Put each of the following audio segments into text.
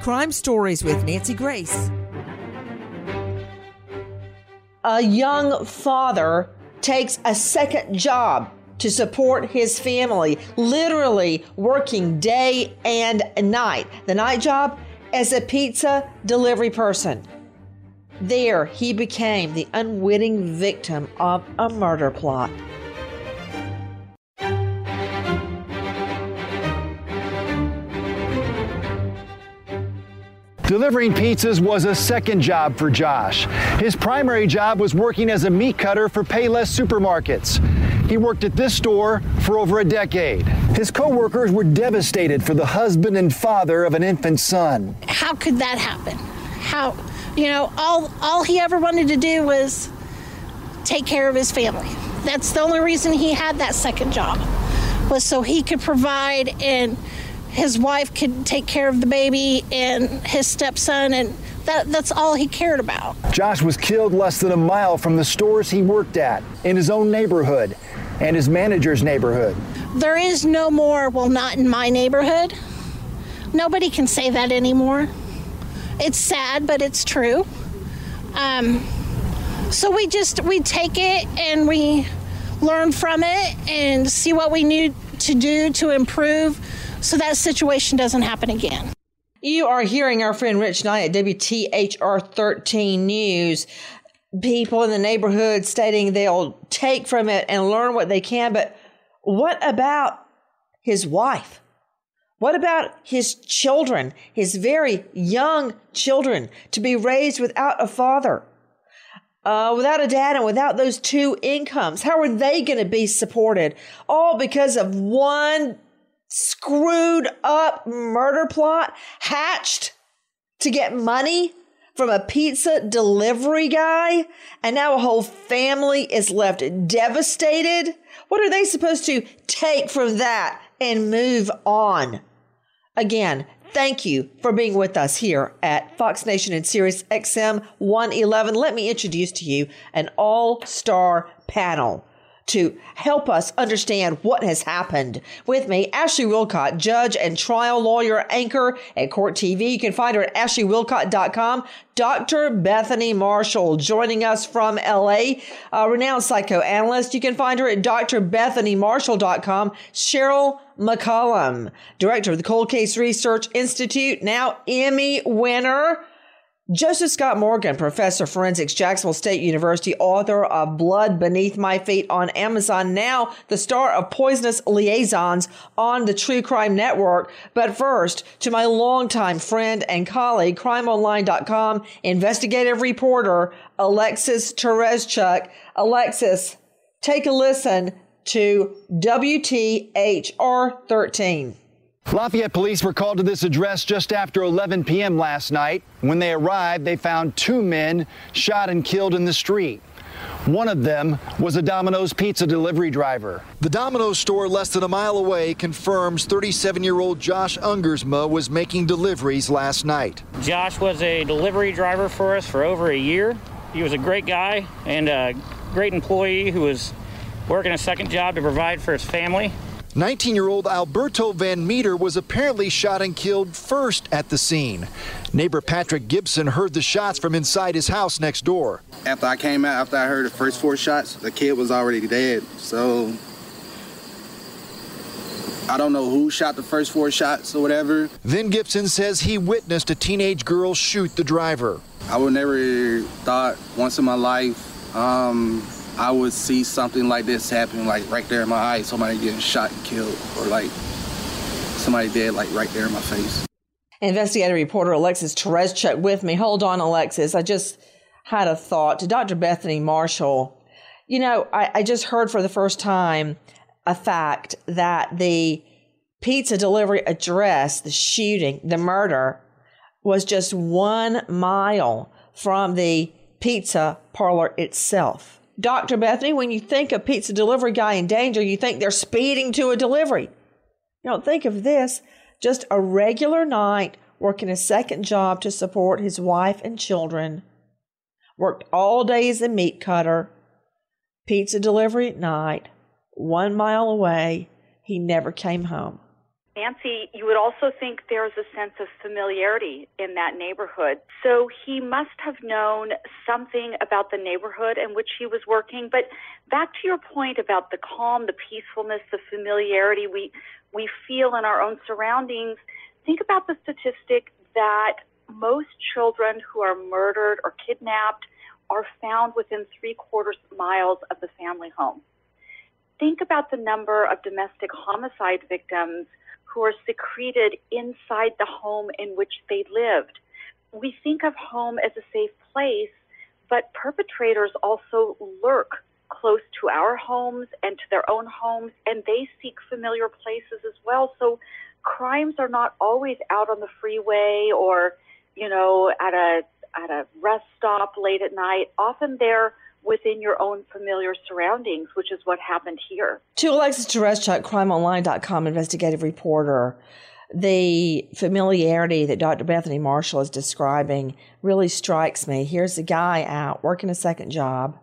Crime Stories with Nancy Grace. A young father takes a second job to support his family, literally working day and night. The night job as a pizza delivery person. There, he became the unwitting victim of a murder plot. Delivering pizzas was a second job for Josh. His primary job was working as a meat cutter for Payless supermarkets. He worked at this store for over a decade. His coworkers were devastated for the husband and father of an infant son. How could that happen? How, you know, all all he ever wanted to do was take care of his family. That's the only reason he had that second job was so he could provide and his wife could take care of the baby and his stepson and that, that's all he cared about. Josh was killed less than a mile from the stores he worked at in his own neighborhood and his manager's neighborhood. There is no more, well, not in my neighborhood. Nobody can say that anymore. It's sad, but it's true. Um, so we just we take it and we learn from it and see what we need to do to improve so that situation doesn't happen again. You are hearing our friend Rich Nye at WTHR 13 News. People in the neighborhood stating they'll take from it and learn what they can, but what about his wife? What about his children, his very young children, to be raised without a father, uh, without a dad, and without those two incomes? How are they going to be supported? All because of one screwed up murder plot hatched to get money from a pizza delivery guy, and now a whole family is left devastated. What are they supposed to take from that and move on? Again, thank you for being with us here at Fox Nation and Sirius XM 111. Let me introduce to you an all star panel to help us understand what has happened. With me, Ashley Wilcott, judge and trial lawyer anchor at Court TV. You can find her at ashleywilcott.com. Dr. Bethany Marshall joining us from LA, a renowned psychoanalyst. You can find her at drbethanymarshall.com. Cheryl McCollum, director of the Cold Case Research Institute, now Emmy winner. Joseph Scott Morgan, professor of forensics, Jacksonville State University, author of Blood Beneath My Feet on Amazon, now the star of Poisonous Liaisons on the True Crime Network. But first, to my longtime friend and colleague, crimeonline.com investigative reporter, Alexis Tereszcuk. Alexis, take a listen to WTHR 13. Lafayette police were called to this address just after 11 p.m. last night. When they arrived, they found two men shot and killed in the street. One of them was a Domino's pizza delivery driver. The Domino's store less than a mile away confirms 37 year old Josh Ungersma was making deliveries last night. Josh was a delivery driver for us for over a year. He was a great guy and a great employee who was working a second job to provide for his family. 19 year old Alberto Van Meter was apparently shot and killed first at the scene. Neighbor Patrick Gibson heard the shots from inside his house next door. After I came out, after I heard the first four shots, the kid was already dead. So I don't know who shot the first four shots or whatever. Then Gibson says he witnessed a teenage girl shoot the driver. I would never thought once in my life um, I would see something like this happen, like right there in my eyes, somebody getting shot and killed, or like somebody dead, like right there in my face. Investigative reporter Alexis Tereszcuk with me. Hold on, Alexis. I just had a thought to Dr. Bethany Marshall. You know, I, I just heard for the first time a fact that the pizza delivery address, the shooting, the murder, was just one mile from the pizza parlor itself. Dr. Bethany, when you think a pizza delivery guy in danger, you think they're speeding to a delivery. You don't think of this. Just a regular night working a second job to support his wife and children. Worked all day as a meat cutter. Pizza delivery at night. One mile away. He never came home. Nancy, you would also think there's a sense of familiarity in that neighborhood. So he must have known something about the neighborhood in which he was working. But back to your point about the calm, the peacefulness, the familiarity we, we feel in our own surroundings, think about the statistic that most children who are murdered or kidnapped are found within three quarters miles of the family home. Think about the number of domestic homicide victims who are secreted inside the home in which they lived. We think of home as a safe place, but perpetrators also lurk close to our homes and to their own homes, and they seek familiar places as well. So crimes are not always out on the freeway or, you know, at a at a rest stop late at night. Often they're within your own familiar surroundings, which is what happened here. To Alexis Tereszcuk, crimeonline.com investigative reporter, the familiarity that Dr. Bethany Marshall is describing really strikes me. Here's a guy out working a second job,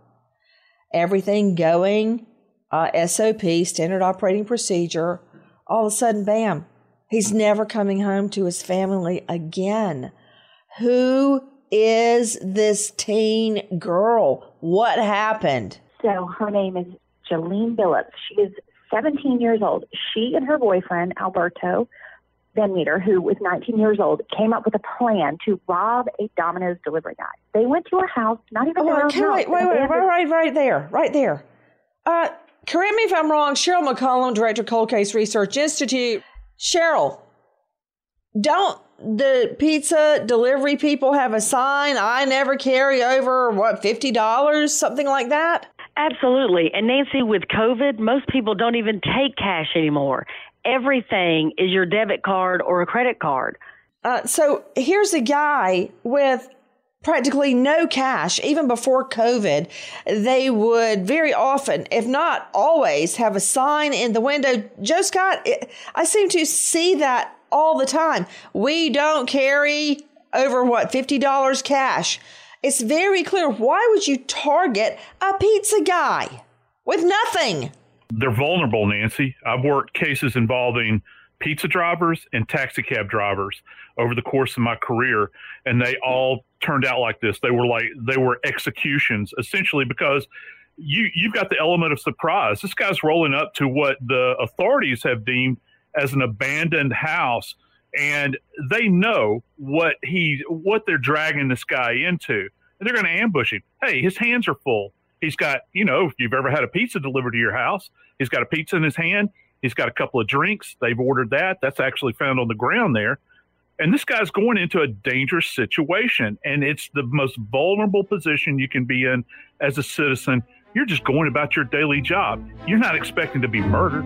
everything going, uh, SOP, standard operating procedure. All of a sudden, bam, he's never coming home to his family again. Who is this teen girl? What happened? So her name is Jolene Billups. She is 17 years old. She and her boyfriend, Alberto Van Meter, who was 19 years old, came up with a plan to rob a Domino's delivery guy. They went to a house, not even oh, own okay, house. Wait, wait, wait, right, right, right there, right there. Uh, correct me if I'm wrong. Cheryl McCollum, Director, Cold Case Research Institute. Cheryl, don't the pizza delivery people have a sign I never carry over what $50 something like that Absolutely. And Nancy, with COVID, most people don't even take cash anymore. Everything is your debit card or a credit card. uh, so here's a guy with practically no cash even before covid they would very often if not always have a sign in the window joe scott i seem to see that all the time we don't carry over what $50 cash it's very clear why would you target a pizza guy with nothing They're vulnerable, Nancy. I've worked cases involving pizza drivers and taxi cab drivers over the course of my career, and they all turned out like this. They were like they were executions essentially because you you've got the element of surprise. This guy's rolling up to what the authorities have deemed as an abandoned house and they know what he what they're dragging this guy into. And they're going to ambush him. Hey his hands are full. He's got you know if you've ever had a pizza delivered to your house he's got a pizza in his hand. He's got a couple of drinks. They've ordered that. That's actually found on the ground there. And this guy's going into a dangerous situation and it's the most vulnerable position you can be in as a citizen. You're just going about your daily job. You're not expecting to be murdered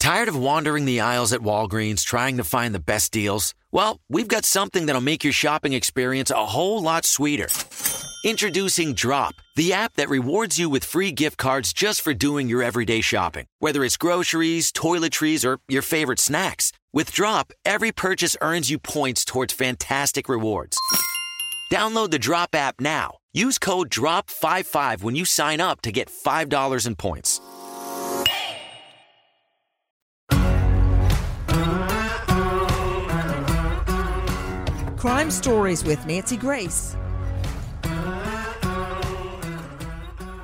Tired of wandering the aisles at Walgreens trying to find the best deals? Well, we've got something that'll make your shopping experience a whole lot sweeter. Introducing Drop, the app that rewards you with free gift cards just for doing your everyday shopping. Whether it's groceries, toiletries, or your favorite snacks. With Drop, every purchase earns you points towards fantastic rewards. Download the Drop app now. Use code DROP55 when you sign up to get $5 in points. Crime Stories with Nancy Grace.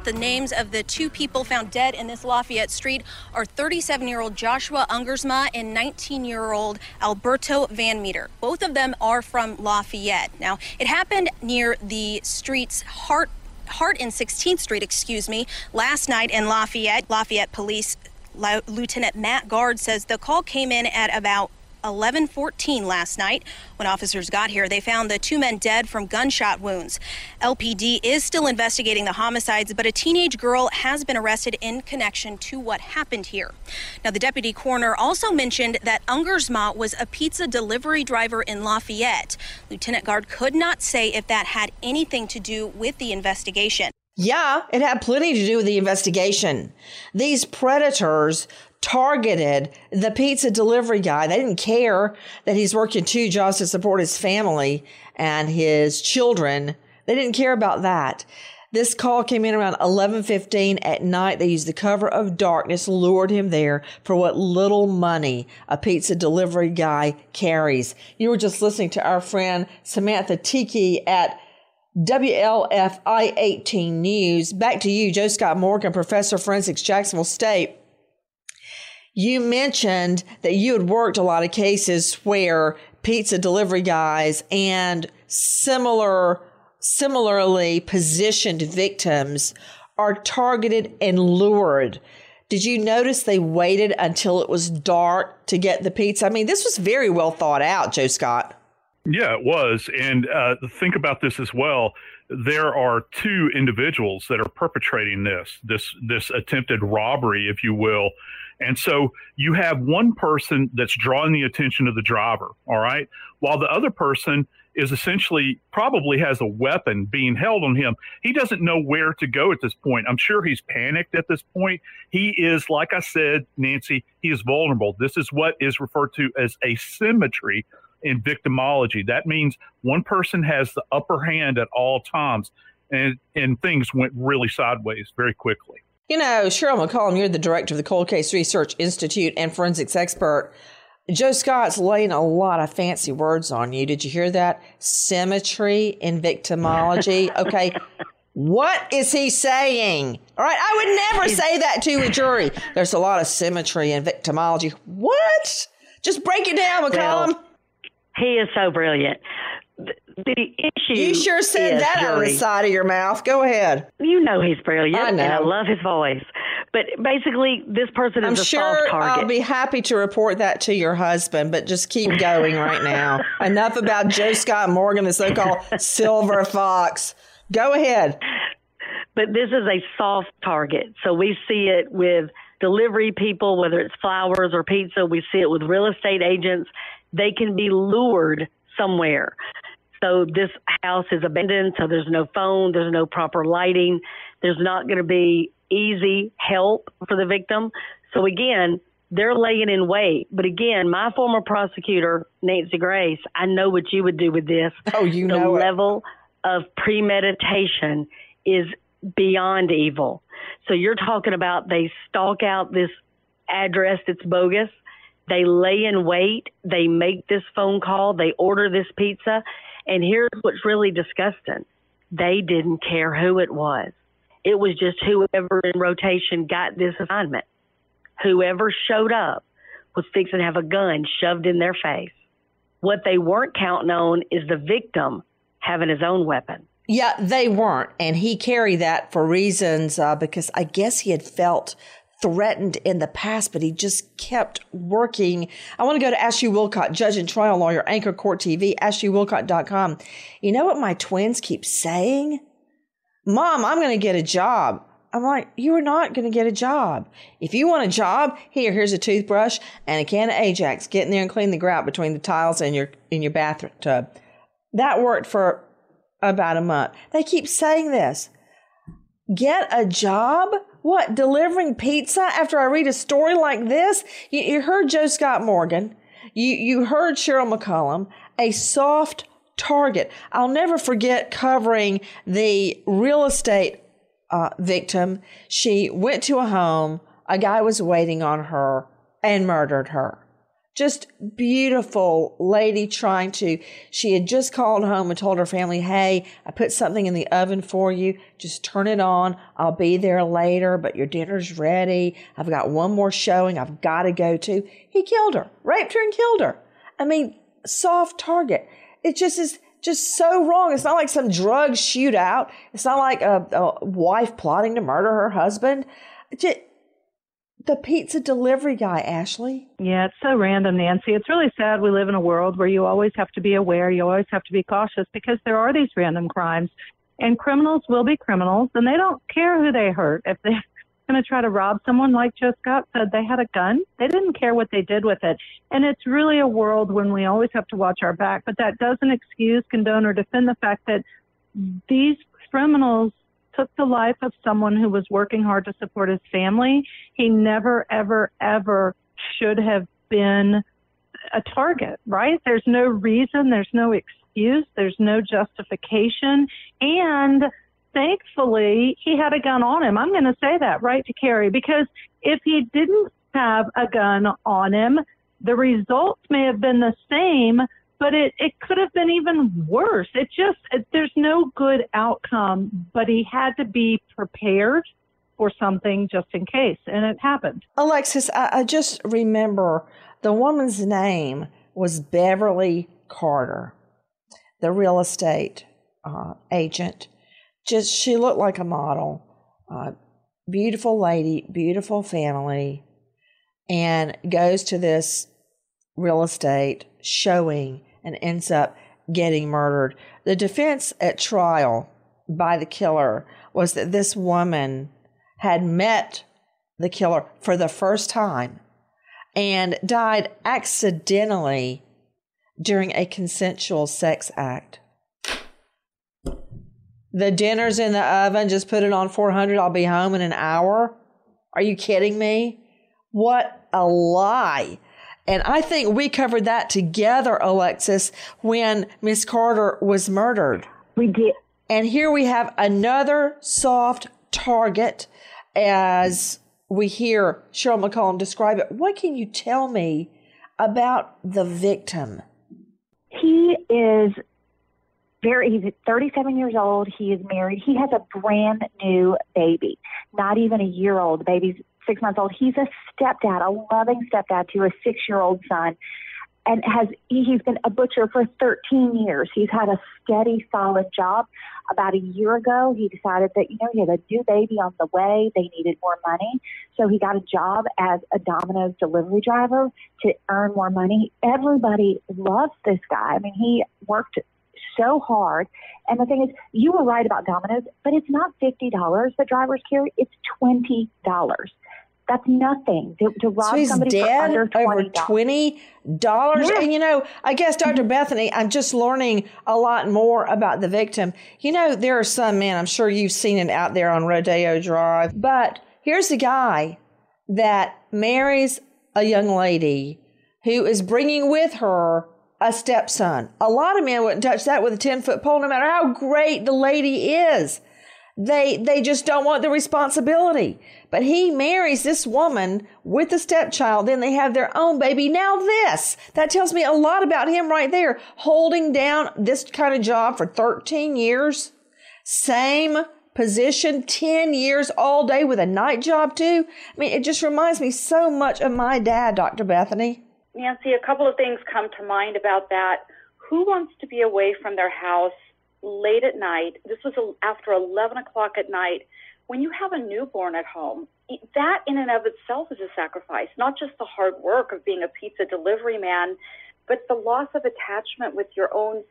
The names of the two people found dead in this Lafayette street are 37 year old Joshua Ungersma and 19 year old Alberto Van Meter. Both of them are from Lafayette. Now, it happened near the street's heart. Hart and 16th Street, excuse me, last night in Lafayette. Lafayette Police Lieutenant Matt Gard says the call came in at about 11:14 last night. When officers got here, they found the two men dead from gunshot wounds. LPD is still investigating the homicides, but a teenage girl has been arrested in connection to what happened here. Now, the deputy coroner also mentioned that Ungersma was a pizza delivery driver in Lafayette. Lieutenant Gard could not say if that had anything to do with the investigation. Yeah, it had plenty to do with the investigation. These predators targeted the pizza delivery guy. They didn't care that he's working two jobs to support his family and his children. They didn't care about that. This call came in around 11:15 at night. They used the cover of darkness, lured him there for what little money a pizza delivery guy carries. You were just listening to our friend Samantha Tiki at WLFI 18 News. Back to you, Joe Scott Morgan, Professor of Forensics, Jacksonville State. You mentioned that you had worked a lot of cases where pizza delivery guys and similar, similarly positioned victims are targeted and lured. Did you notice they waited until it was dark to get the pizza? I mean, this was very well thought out, Joe Scott. Yeah, it was. And uh, think about this as well. There are two individuals that are perpetrating this, this, this attempted robbery, if you will. And so you have one person that's drawing the attention of the driver, all right, while the other person is essentially probably has a weapon being held on him. He doesn't know where to go at this point. I'm sure he's panicked at this point. He is, like I said, Nancy, he is vulnerable. This is what is referred to as asymmetry in victimology. That means one person has the upper hand at all times, and and things went really sideways very quickly. You know, Cheryl McCollum, you're the director of the Cold Case Research Institute and forensics expert. Joe Scott's laying a lot of fancy words on you. Did you hear that? Symmetry in victimology. Okay. What is he saying? All right, I would never say that to a jury. There's a lot of symmetry in victimology. What? Just break it down, McCollum. Well, he is so brilliant. The, issue. You sure said that out of the side of your mouth. Go ahead. You know he's brilliant. I know. And I love his voice. But basically, this person is I'm a sure soft target. I'll be happy to report that to your husband, but just keep going right now. Enough about Joe Scott Morgan, the so called silver fox. Go ahead. But this is a soft target. So we see it with delivery people, whether it's flowers or pizza. We see it with real estate agents. They can be lured somewhere. So this house is abandoned, so there's no phone, there's no proper lighting, there's not going to be easy help for the victim. So again, they're laying in wait. But again, my former prosecutor, Nancy Grace, I know what you would do with this. Oh, you the know it. level of premeditation is beyond evil. So you're talking about they stalk out this address that's bogus. They lay in wait. They make this phone call. They order this pizza. And here's what's really disgusting. They didn't care who it was. It was just whoever in rotation got this assignment. Whoever showed up was fixing to have a gun shoved in their face What they weren't counting on is the victim having his own weapon. Yeah, they weren't. And he carried that for reasons uh, because I guess he had felt threatened in the past, but he just kept working. I want to go to Ashley Wilcott, judge and trial lawyer, Anchor Court TV, AshleyWilcott.com. You know what my twins keep saying? Mom, I'm going to get a job. I'm like, you are not going to get a job. If you want a job, here, here's a toothbrush and a can of Ajax. Get in there and clean the grout between the tiles in your in your bathtub. That worked for about a month. They keep saying this. Get a job? What, delivering pizza after I read a story like this? You, you heard Joe Scott Morgan. You, you heard Cheryl McCollum. A soft target. I'll never forget covering the real estate uh, victim. She went to a home. A guy was waiting on her and murdered her just beautiful lady trying to she had just called home and told her family hey i put something in the oven for you. Just turn it on. I'll be there later but your dinner's ready. I've got one more showing i've got to go to. He killed her raped her and killed her. I mean soft target. It just is just so wrong. It's not like some drug shootout. It's not like a, a wife plotting to murder her husband. Just, the pizza delivery guy, Ashley. Yeah, it's so random, Nancy. It's really sad we live in a world where you always have to be aware, you always have to be cautious because there are these random crimes. And criminals will be criminals, and they don't care who they hurt. If they're going to try to rob someone, like Joe Scott said, they had a gun. They didn't care what they did with it. And it's really a world when we always have to watch our back. But that doesn't excuse, condone, or defend the fact that these criminals took the life of someone who was working hard to support his family. He never, ever, ever should have been a target, right? There's no reason, there's no excuse, there's no justification. And thankfully, he had a gun on him. I'm going to say that, right, to Carrie, because if he didn't have a gun on him, the results may have been the same, but it, it could have been even worse. It just, it, there's no good outcome, but he had to be prepared for something just in case, and it happened. Alexis, I, I just remember the woman's name was Beverly Carter, the real estate uh, agent. Just, she looked like a model. Uh, beautiful lady, beautiful family, and goes to this real estate showing and ends up getting murdered. The defense at trial by the killer was that this woman had met the killer for the first time and died accidentally during a consensual sex act. The dinner's in the oven, just put it on 400, I'll be home in an hour. Are you kidding me? What a lie. And I think we covered that together, Alexis, when Miss Carter was murdered. We did. And here we have another soft target as we hear Cheryl McCollum describe it. What can you tell me about the victim? He is very, he's 37 years old. He is married. He has a brand new baby, not even a year old. The baby's six months old. He's a stepdad, a loving stepdad to a six year old son. And has he's been a butcher for 13 years. He's had a steady, solid job. About a year ago, he decided that you know he had a new baby on the way. They needed more money, so he got a job as a Domino's delivery driver to earn more money. Everybody loves this guy. I mean, he worked so hard. And the thing is, you were right about Domino's, but it's not fifty dollars that drivers carry; it's twenty dollars. That's nothing to, to rob so he's somebody dead for under $20. over twenty dollars. Yeah. And you know, I guess Dr. Bethany, I'm just learning a lot more about the victim. You know, there are some men. I'm sure you've seen it out there on Rodeo Drive. But here's a guy that marries a young lady who is bringing with her a stepson. A lot of men wouldn't touch that with a 10 foot pole, no matter how great the lady is. They, they just don't want the responsibility. But he marries this woman with a stepchild. Then they have their own baby. Now this, that tells me a lot about him right there. Holding down this kind of job for 13 years. Same position, 10 years all day with a night job too. I mean, it just reminds me so much of my dad, Dr. Bethany. Nancy, a couple of things come to mind about that. Who wants to be away from their house late at night? This was after 11 o'clock at night. When you have a newborn at home, that in and of itself is a sacrifice, not just the hard work of being a pizza delivery man, but the loss of attachment with your own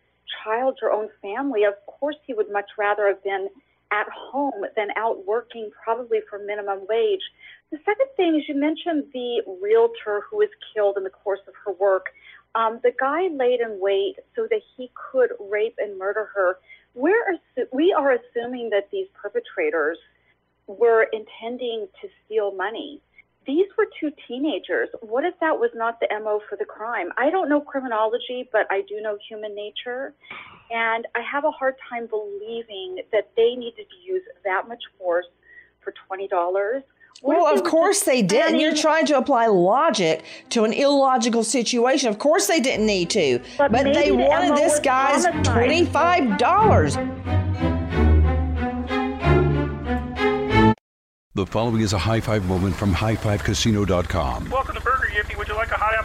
child, your own family. Of course, he would much rather have been at home than out working, probably for minimum wage. The second thing is you mentioned the realtor who was killed in the course of her work. Um, the guy laid in wait so that he could rape and murder her. We're assu- we are assuming that these perpetrators were intending to steal money. These were two teenagers. What if that was not the MO for the crime? I don't know criminology, but I do know human nature. And I have a hard time believing that they needed to use that much force for $20. What well, of course they did. And you're trying to apply logic to an illogical situation. Of course they didn't need to. But, but they the wanted this guy's $25. The following is a high five moment from highfivecasino.com. Welcome to Burger Yippee. Would you like a hot apple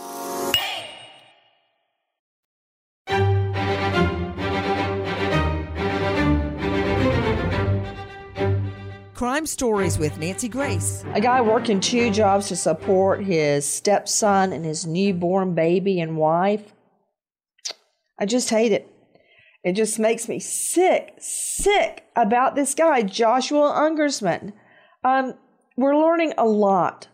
Crime Stories with Nancy Grace. A guy working two jobs to support his stepson and his newborn baby and wife. I just hate it. It just makes me sick, sick about this guy, Joshua Ungersman. Um, we're learning a lot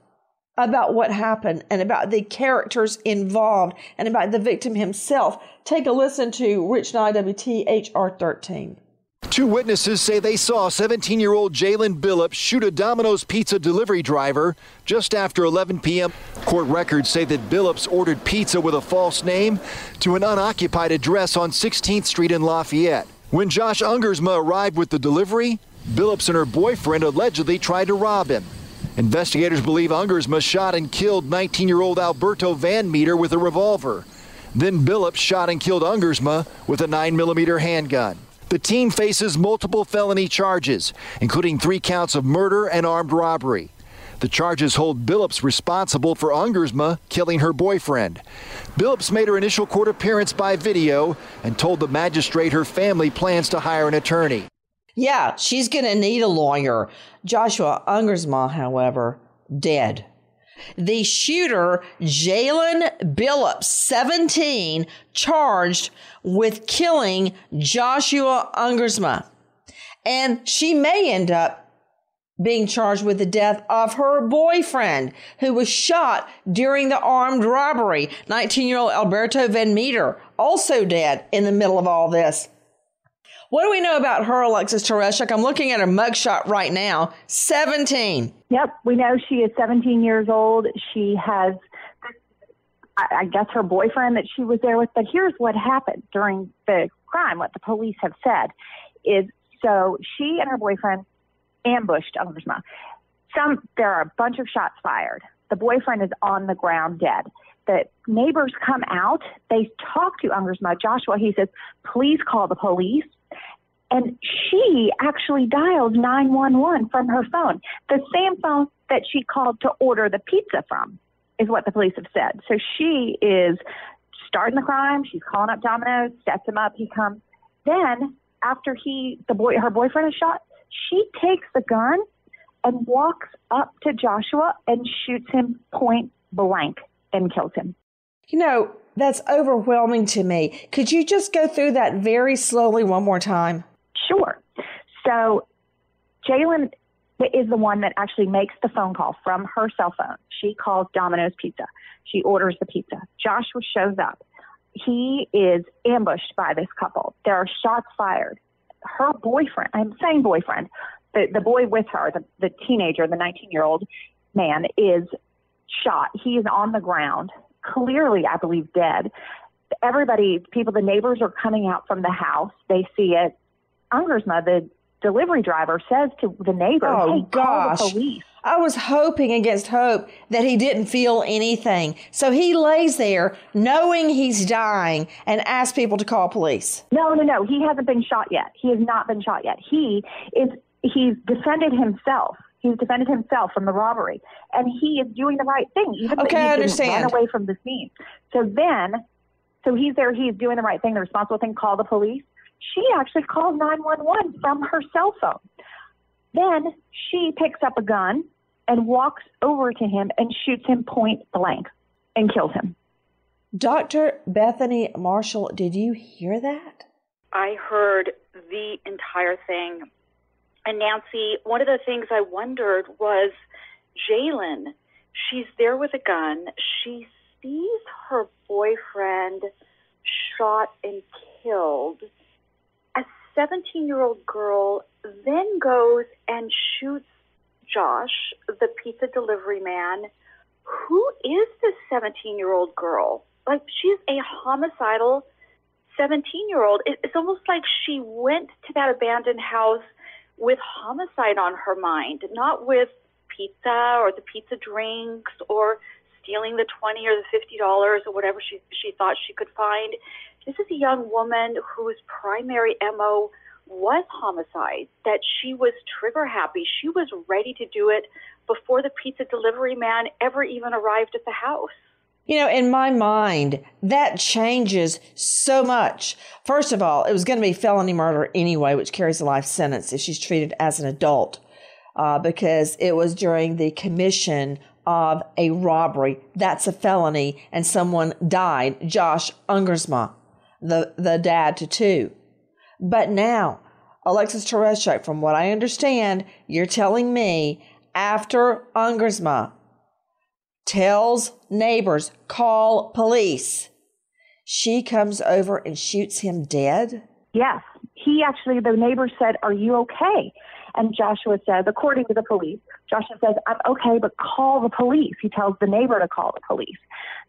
about what happened and about the characters involved and about the victim himself. Take a listen to Rich Nye WTHR 13. Two witnesses say they saw 17 year old Jalen Billups shoot a Domino's pizza delivery driver just after 11 p.m. Court records say that Billups ordered pizza with a false name to an unoccupied address on 16th Street in Lafayette. When Josh Ungersma arrived with the delivery, Billups and her boyfriend allegedly tried to rob him. Investigators believe Ungersma shot and killed 19 year old Alberto Van Meter with a revolver. Then Billups shot and killed Ungersma with a 9mm handgun. The team faces multiple felony charges, including three counts of murder and armed robbery. The charges hold Billups responsible for Ungersma killing her boyfriend. Billups made her initial court appearance by video and told the magistrate her family plans to hire an attorney. Yeah, she's going to need a lawyer. Joshua Ungersma, however, dead. The shooter, Jalen Billups, 17, charged with killing Joshua Ungersma. And she may end up being charged with the death of her boyfriend, who was shot during the armed robbery. 19 year old Alberto Van Meter, also dead in the middle of all this. What do we know about her, Alexis Tereszcuk? I'm looking at her mugshot right now. 17. Yep, we know she is 17 years old. She has, I guess, her boyfriend that she was there with. But here's what happened during the crime. What the police have said is so she and her boyfriend ambushed Ungersma. Some there are a bunch of shots fired. The boyfriend is on the ground dead. The neighbors come out. They talk to Ungersma. Joshua, he says, please call the police. And she actually dialed 911 from her phone, the same phone that she called to order the pizza from, is what the police have said. So she is starting the crime. She's calling up Domino's, sets him up. He comes. Then, after he, the boy, her boyfriend is shot, she takes the gun and walks up to Joshua and shoots him point blank and kills him. You know, that's overwhelming to me. Could you just go through that very slowly one more time? Sure. So Jalen is the one that actually makes the phone call from her cell phone. She calls Domino's Pizza. She orders the pizza. Joshua shows up. He is ambushed by this couple. There are shots fired. Her boyfriend, I'm saying boyfriend, the, the boy with her, the, the teenager, the 19 year old man, is shot. He is on the ground, clearly, I believe, dead. Everybody, people, the neighbors are coming out from the house. They see it. Ungersma, the delivery driver, says to the neighbor, Oh, hey, call the police. I was hoping against hope that he didn't feel anything. So he lays there knowing he's dying and asks people to call police. No, no, no. He hasn't been shot yet. He has not been shot yet. He is he's defended himself. He's defended himself from the robbery, and he is doing the right thing, even Okay, he I understand. run away from the scene. So then, so he's there. He's doing the right thing, the responsible thing. Call the police. She actually calls nine one one from her cell phone. Then she picks up a gun and walks over to him and shoots him point blank and kills him. Dr. Bethany Marshall, did you hear that? I heard the entire thing. And Nancy, one of the things I wondered was Jalen. She's there with a gun. She sees her boyfriend shot and killed. A 17 year old girl then goes and shoots Josh, the pizza delivery man. Who is this 17 year old girl? Like, she's a homicidal 17 year old. It's almost like she went to that abandoned house with homicide on her mind, not with pizza or the pizza drinks or stealing the 20 or the 50 dollars or whatever she she thought she could find. This is a young woman whose primary MO was homicide, that she was trigger happy. She was ready to do it before the pizza delivery man ever even arrived at the house. You know, in my mind, that changes so much. First of all, it was going to be felony murder anyway, which carries a life sentence if she's treated as an adult, uh, because it was during the commission of a robbery. That's a felony, and someone died. Josh Ungersma, the the dad to two. But now, Alexis Tereszcuk, from what I understand, you're telling me after Ungersma tells neighbors, call police. She comes over and shoots him dead? Yes. He actually, the neighbor said, Are you okay? And Joshua says, according to the police, Joshua says, I'm okay, but call the police. He tells the neighbor to call the police.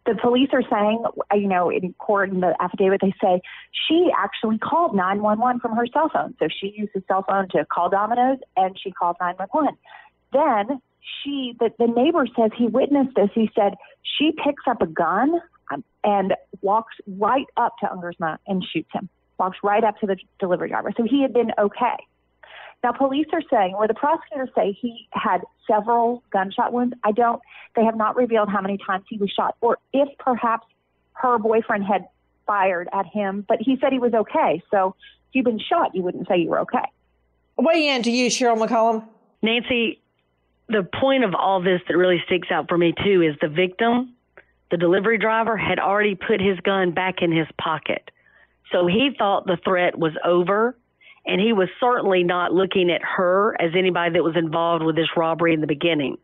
The police are saying, you know, in court in the affidavit, they say she actually called 911 from her cell phone. So she used the cell phone to call Domino's and she called 911. Then she, the, the neighbor says he witnessed this. He said she picks up a gun um, and walks right up to Ungersma and shoots him, walks right up to the delivery driver. So he had been okay. Now, police are saying, or the prosecutors say, he had several gunshot wounds. I don't, they have not revealed how many times he was shot, or if perhaps her boyfriend had fired at him, but he said he was okay. So if you've been shot, you wouldn't say you were okay. Weigh in to you, Cheryl McCollum. Nancy, the point of all this that really sticks out for me too is the victim, the delivery driver, had already put his gun back in his pocket. So he thought the threat was over, and he was certainly not looking at her as anybody that was involved with this robbery in the beginning.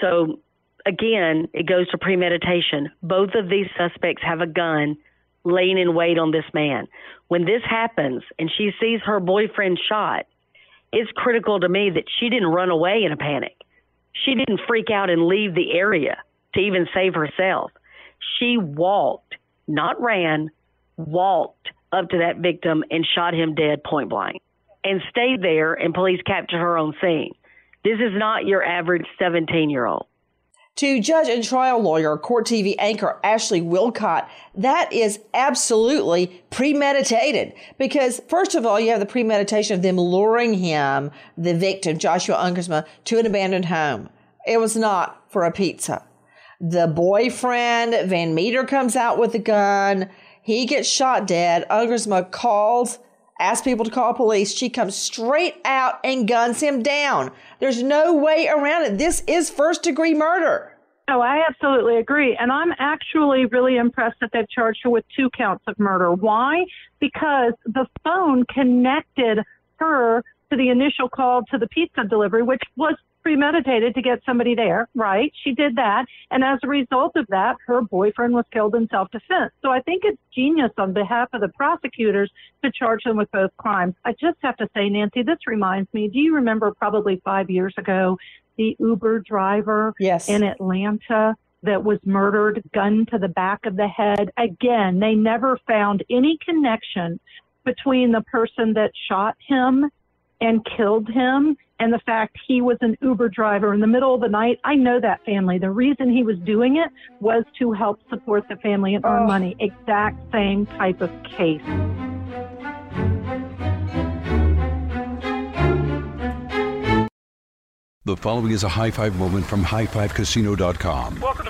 So again, it goes to premeditation. Both of these suspects have a gun laying in wait on this man. When this happens and she sees her boyfriend shot, it's critical to me that she didn't run away in a panic. She didn't freak out and leave the area to even save herself. She walked, not ran, walked up to that victim and shot him dead point blank and stayed there and police captured her on scene. This is not your average 17 year old. To judge and trial lawyer, court TV anchor Ashley Wilcott, that is absolutely premeditated. Because, first of all, you have the premeditation of them luring him, the victim, Joshua Ungersma, to an abandoned home. It was not for a pizza. The boyfriend, Van Meter, comes out with a gun. He gets shot dead. Ungersma calls, asks people to call police. She comes straight out and guns him down. There's no way around it. This is first degree murder. No, I absolutely agree. And I'm actually really impressed that they've charged her with two counts of murder. Why? Because the phone connected her to the initial call to the pizza delivery, which was premeditated to get somebody there, right? She did that. And as a result of that, her boyfriend was killed in self defense. So I think it's genius on behalf of the prosecutors to charge them with both crimes. I just have to say, Nancy, this reminds me, do you remember probably five years ago, the Uber driver yes. in Atlanta that was murdered, gunned to the back of the head? Again, they never found any connection between the person that shot him and killed him and the fact he was an Uber driver in the middle of the night. I know that family. The reason he was doing it was to help support the family and earn oh. money. Exact same type of case. The following is a high five moment from highfivecasino.com. Welcome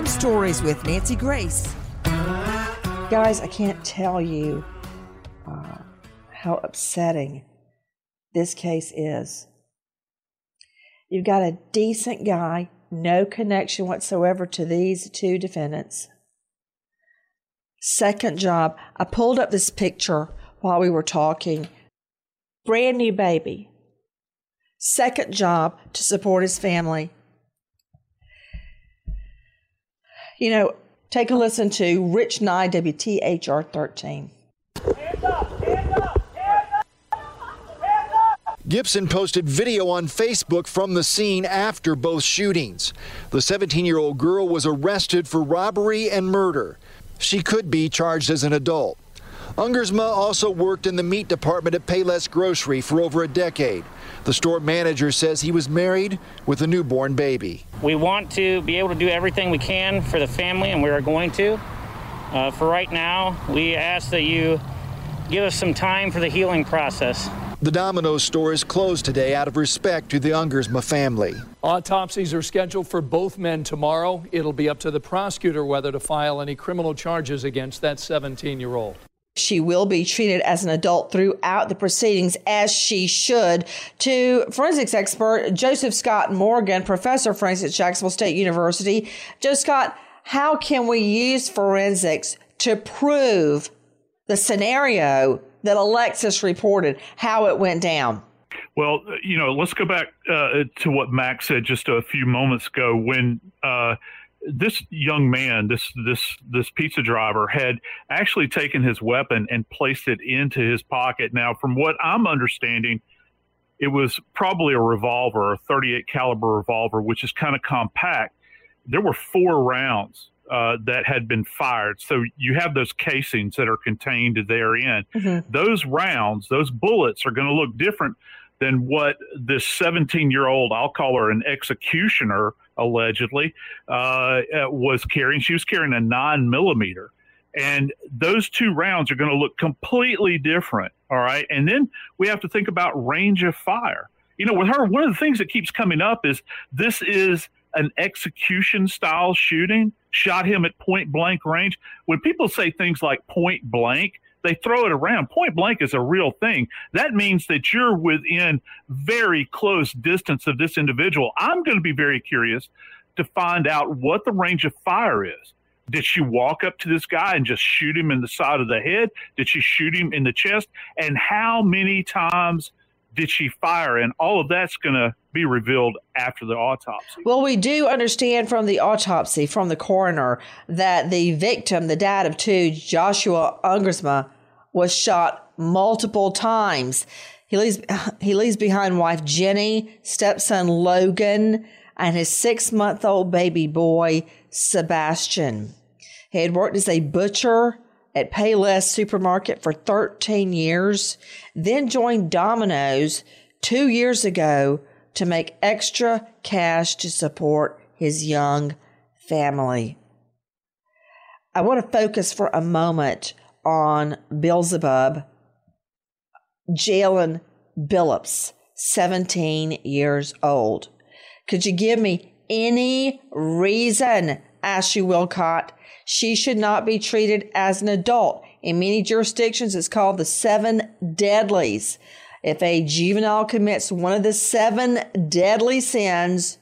Crime Stories with Nancy Grace. Guys, I can't tell you uh, how upsetting this case is. You've got a decent guy, no connection whatsoever to these two defendants. Second job, I pulled up this picture while we were talking. Brand new baby. Second job to support his family. You know, take a listen to Rich Nye, WTHR 13. Gibson posted video on Facebook from the scene after both shootings. The 17 year old girl was arrested for robbery and murder. She could be charged as an adult. Ungersma also worked in the meat department at Payless Grocery for over a decade. The store manager says he was married with a newborn baby. We want to be able to do everything we can for the family, and we are going to. Uh, for right now, we ask that you give us some time for the healing process. The Domino's store is closed today out of respect to the Ungersma family. Autopsies are scheduled for both men tomorrow. It'll be up to the prosecutor whether to file any criminal charges against that 17 year old. She will be treated as an adult throughout the proceedings, as she should. To forensics expert Joseph Scott Morgan, professor of forensics at Jacksonville State University. Joe Scott, how can we use forensics to prove the scenario that Alexis reported, how it went down? Well, you know, let's go back uh, to what Max said just a few moments ago when uh, this young man, this this this pizza driver, had actually taken his weapon and placed it into his pocket. Now, from what I'm understanding, it was probably a revolver, a 38 caliber revolver, which is kind of compact. There were four rounds uh, that had been fired. So you have those casings that are contained therein. Mm-hmm. Those rounds, those bullets are going to look different than what this 17 year old, I'll call her an executioner, allegedly, uh, uh, was carrying. She was carrying a nine millimeter. And those two rounds are going to look completely different. All right. And then we have to think about range of fire. You know, with her, one of the things that keeps coming up is this is an execution style shooting, shot him at point blank range. When people say things like point blank, they throw it around. Point blank is a real thing. That means that you're within very close distance of this individual. I'm going to be very curious to find out what the range of fire is. Did she walk up to this guy and just shoot him in the side of the head? Did she shoot him in the chest? And how many times did she fire? And all of that's going to be revealed after the autopsy. Well, we do understand from the autopsy from the coroner that the victim, the dad of two, Joshua Ungersma, was shot multiple times. He leaves, he leaves behind wife Jenny, stepson Logan, and his six month old baby boy, Sebastian. He had worked as a butcher at Payless Supermarket for 13 years, then joined Domino's two years ago to make extra cash to support his young family. I want to focus for a moment on Beelzebub, Jalen Billups, 17 years old. Could you give me any reason, Ashley Wilcott, she should not be treated as an adult? In many jurisdictions, it's called the seven deadlies. If a juvenile commits one of the seven deadly sins,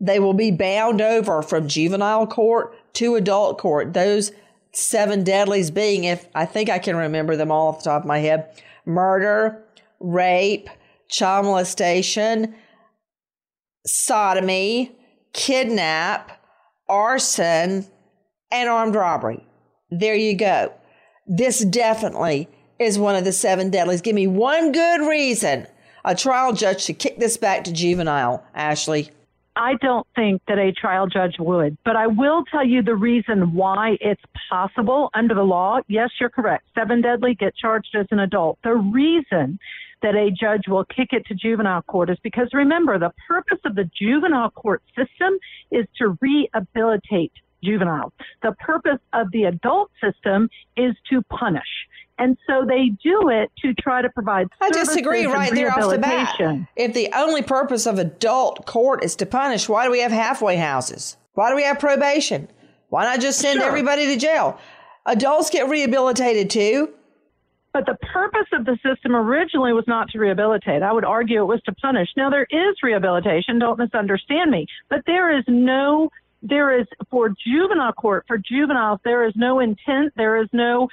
they will be bound over from juvenile court to adult court. Those seven deadlies being, if I think I can remember them all off the top of my head murder, rape, child molestation, sodomy, kidnap, arson, and armed robbery. There you go. This definitely is one of the seven deadlies. Give me one good reason a trial judge to kick this back to juvenile, Ashley. I don't think that a trial judge would, but I will tell you the reason why it's possible under the law. Yes, you're correct. Seven deadly get charged as an adult. The reason that a judge will kick it to juvenile court is because remember, the purpose of the juvenile court system is to rehabilitate juveniles. The purpose of the adult system is to punish. And so they do it to try to provide. I disagree right there off the bat. If the only purpose of adult court is to punish, why do we have halfway houses? Why do we have probation? Why not just send Sure. everybody to jail? Adults get rehabilitated too. But the purpose of the system originally was not to rehabilitate. I would argue it was to punish. Now there is rehabilitation, don't misunderstand me, but there is no there is for juvenile court for juveniles there is no intent, there is no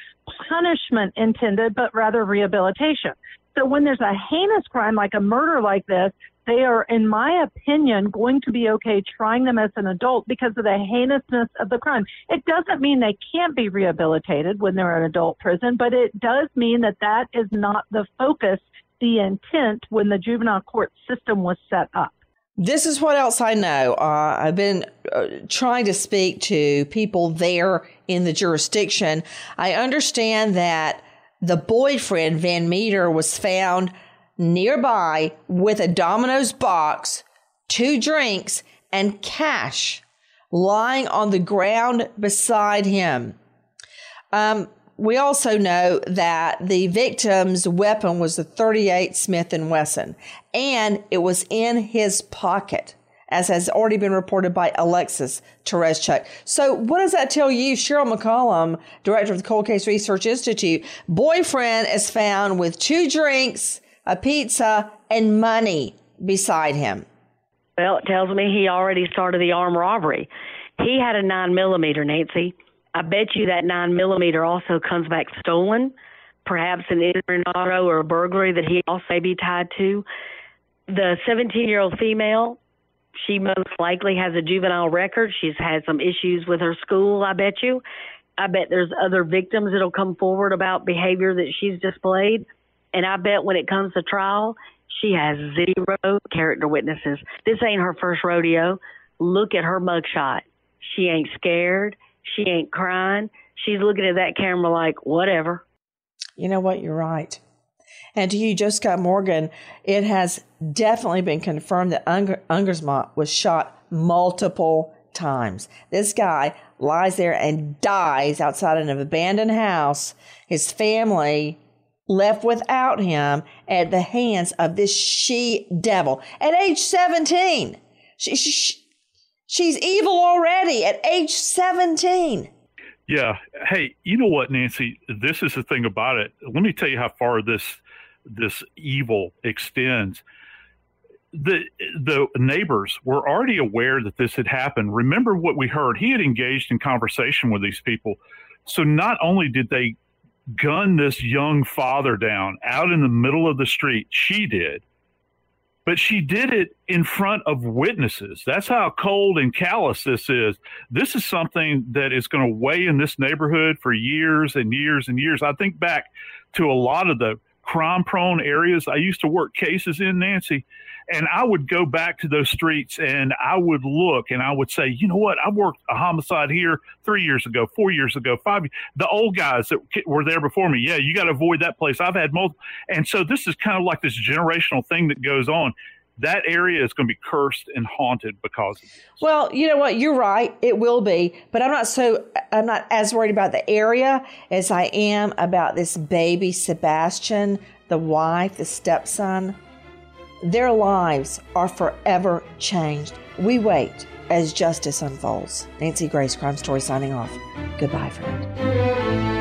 punishment intended, but rather rehabilitation. So when there's a heinous crime like a murder like this, they are, in my opinion, going to be okay trying them as an adult because of the heinousness of the crime. It doesn't mean they can't be rehabilitated when they're in adult prison, but it does mean that that is not the focus, the intent when the juvenile court system was set up. This is what else I know. Uh, I've been uh, trying to speak to people there in the jurisdiction. I understand that the boyfriend, Van Meter, was found nearby with a Domino's box, two drinks, and cash lying on the ground beside him. Um, we also know that the victim's weapon was a 38 Smith and Wesson, and it was in his pocket, as has already been reported by Alexis Tereszcuk. So, what does that tell you, Cheryl McCollum, director of the Cold Case Research Institute? Boyfriend is found with two drinks, a pizza, and money beside him. Well, it tells me he already started the armed robbery. He had a nine millimeter, Nancy. I bet you that nine millimeter also comes back stolen, perhaps an entering auto or a burglary that he also may be tied to. The 17 year old female, she most likely has a juvenile record. She's had some issues with her school, I bet you. I bet there's other victims that'll come forward about behavior that she's displayed. And I bet when it comes to trial, she has zero character witnesses. This ain't her first rodeo. Look at her mugshot. She ain't scared. She ain't crying. She's looking at that camera like, whatever. You know what? You're right. And to you, Joe Scott Morgan, it has definitely been confirmed that Unger- Ungersma was shot multiple times. This guy lies there and dies outside an abandoned house. His family left without him at the hands of this she devil at age 17. She, she, she's evil already at age 17. Yeah. Hey, you know what, Nancy? This is the thing about it. Let me tell you how far this this evil extends. The the neighbors were already aware that this had happened. Remember what we heard. He had engaged in conversation with these people. So not only did they gun this young father down out in the middle of the street, she did, but she did it in front of witnesses. That's how cold and callous this is. This is something that is going to weigh in this neighborhood for years and years and years. I think back to a lot of the crime prone areas I used to work cases in, Nancy. And I would go back to those streets and I would look and I would say, you know what? I worked a homicide here three years ago, four years ago, five. The old guys that were there before me, yeah, you got to avoid that place. I've had multiple. And so this is kind of like this generational thing that goes on that area is going to be cursed and haunted because of this. Well, you know what? You're right. It will be, but I'm not so I'm not as worried about the area as I am about this baby Sebastian, the wife, the stepson. Their lives are forever changed. We wait as justice unfolds. Nancy Grace, Crime Story, signing off. Goodbye, friend.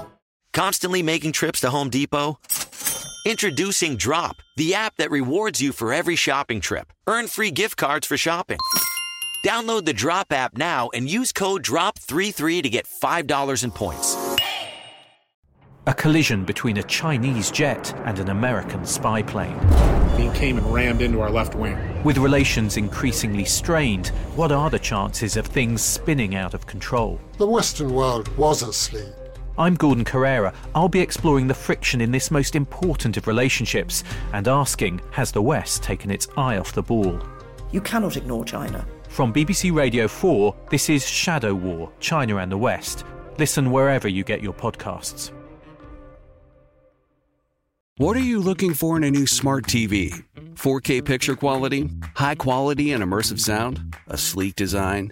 Constantly making trips to Home Depot? Introducing Drop, the app that rewards you for every shopping trip. Earn free gift cards for shopping. Download the Drop app now and use code DROP33 to get $5 in points. A collision between a Chinese jet and an American spy plane. He came and rammed into our left wing. With relations increasingly strained, what are the chances of things spinning out of control? The Western world was asleep. I'm Gordon Corera. I'll be exploring the friction in this most important of relationships and asking Has the West taken its eye off the ball? You cannot ignore China. From BBC Radio 4, this is Shadow War China and the West. Listen wherever you get your podcasts. What are you looking for in a new smart TV? 4K picture quality? High quality and immersive sound? A sleek design?